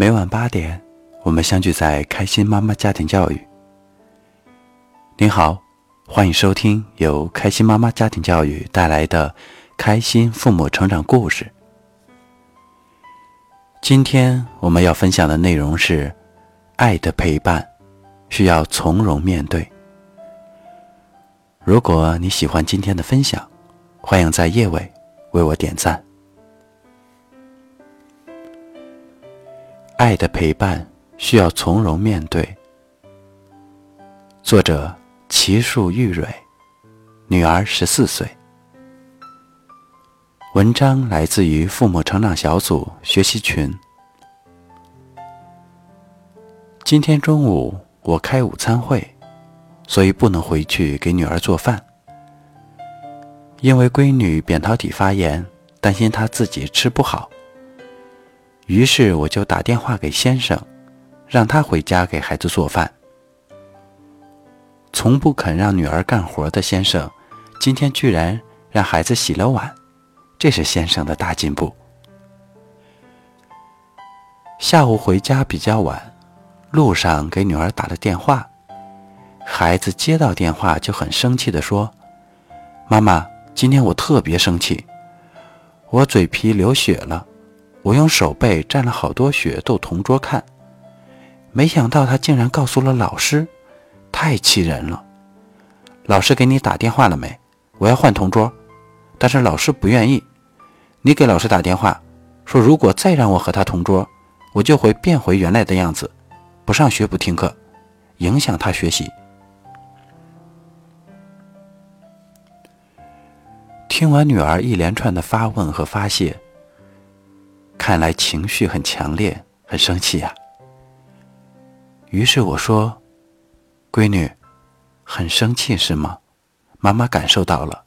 每晚八点，我们相聚在开心妈妈家庭教育。您好，欢迎收听由开心妈妈家庭教育带来的开心父母成长故事。今天我们要分享的内容是：爱的陪伴需要从容面对。如果你喜欢今天的分享，欢迎在夜尾为我点赞。爱的陪伴需要从容面对。作者：奇树玉蕊，女儿十四岁。文章来自于父母成长小组学习群。今天中午我开午餐会，所以不能回去给女儿做饭。因为闺女扁桃体发炎，担心她自己吃不好。于是我就打电话给先生，让他回家给孩子做饭。从不肯让女儿干活的先生，今天居然让孩子洗了碗，这是先生的大进步。下午回家比较晚，路上给女儿打了电话，孩子接到电话就很生气地说：“妈妈，今天我特别生气，我嘴皮流血了。”我用手背沾了好多血，逗同桌看，没想到他竟然告诉了老师，太气人了。老师给你打电话了没？我要换同桌，但是老师不愿意。你给老师打电话，说如果再让我和他同桌，我就会变回原来的样子，不上学不听课，影响他学习。听完女儿一连串的发问和发泄。看来情绪很强烈，很生气呀。于是我说：“闺女，很生气是吗？妈妈感受到了。”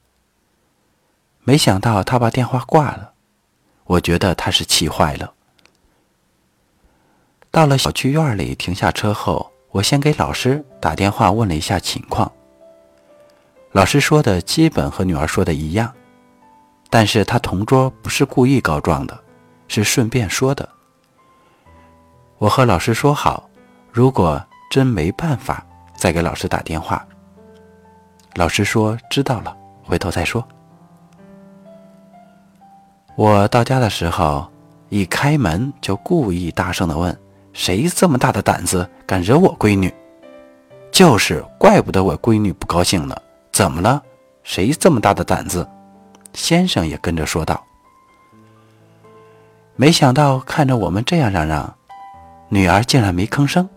没想到她把电话挂了，我觉得她是气坏了。到了小区院里停下车后，我先给老师打电话问了一下情况。老师说的基本和女儿说的一样，但是他同桌不是故意告状的。是顺便说的。我和老师说好，如果真没办法，再给老师打电话。老师说知道了，回头再说。我到家的时候，一开门就故意大声的问：“谁这么大的胆子，敢惹我闺女？”就是，怪不得我闺女不高兴呢。怎么了？谁这么大的胆子？先生也跟着说道。没想到看着我们这样嚷嚷，女儿竟然没吭声，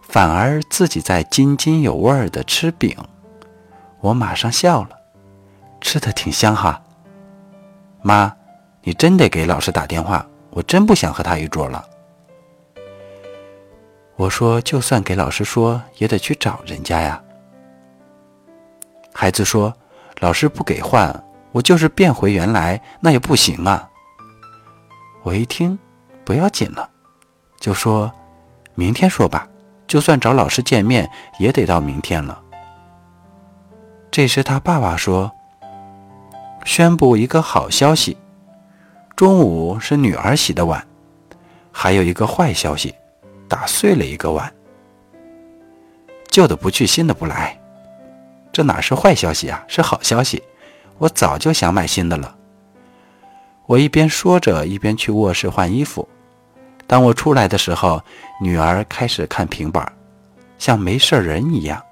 反而自己在津津有味儿的吃饼。我马上笑了，吃的挺香哈。妈，你真得给老师打电话，我真不想和他一桌了。我说，就算给老师说，也得去找人家呀。孩子说，老师不给换，我就是变回原来，那也不行啊。我一听，不要紧了，就说：“明天说吧，就算找老师见面，也得到明天了。”这时他爸爸说：“宣布一个好消息，中午是女儿洗的碗，还有一个坏消息，打碎了一个碗。旧的不去，新的不来，这哪是坏消息啊，是好消息！我早就想买新的了。”我一边说着，一边去卧室换衣服。当我出来的时候，女儿开始看平板，像没事人一样。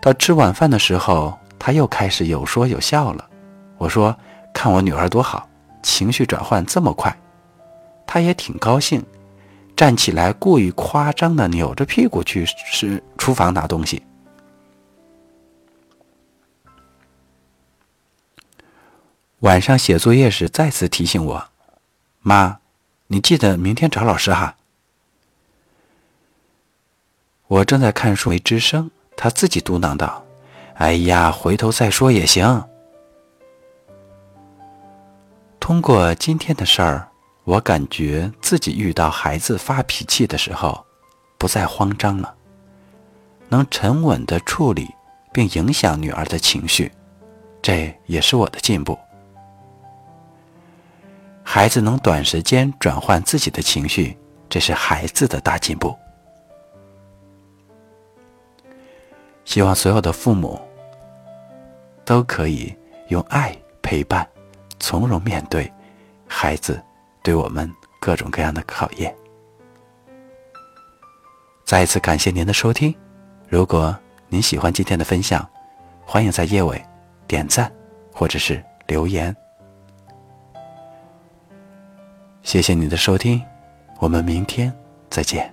到吃晚饭的时候，她又开始有说有笑了。我说：“看我女儿多好，情绪转换这么快。”她也挺高兴，站起来故意夸张的扭着屁股去是厨房拿东西。晚上写作业时，再次提醒我：“妈，你记得明天找老师哈。”我正在看书没吱声，他自己嘟囔道：“哎呀，回头再说也行。”通过今天的事儿，我感觉自己遇到孩子发脾气的时候，不再慌张了，能沉稳的处理并影响女儿的情绪，这也是我的进步。孩子能短时间转换自己的情绪，这是孩子的大进步。希望所有的父母都可以用爱陪伴，从容面对孩子对我们各种各样的考验。再一次感谢您的收听，如果您喜欢今天的分享，欢迎在页尾点赞或者是留言。谢谢你的收听，我们明天再见。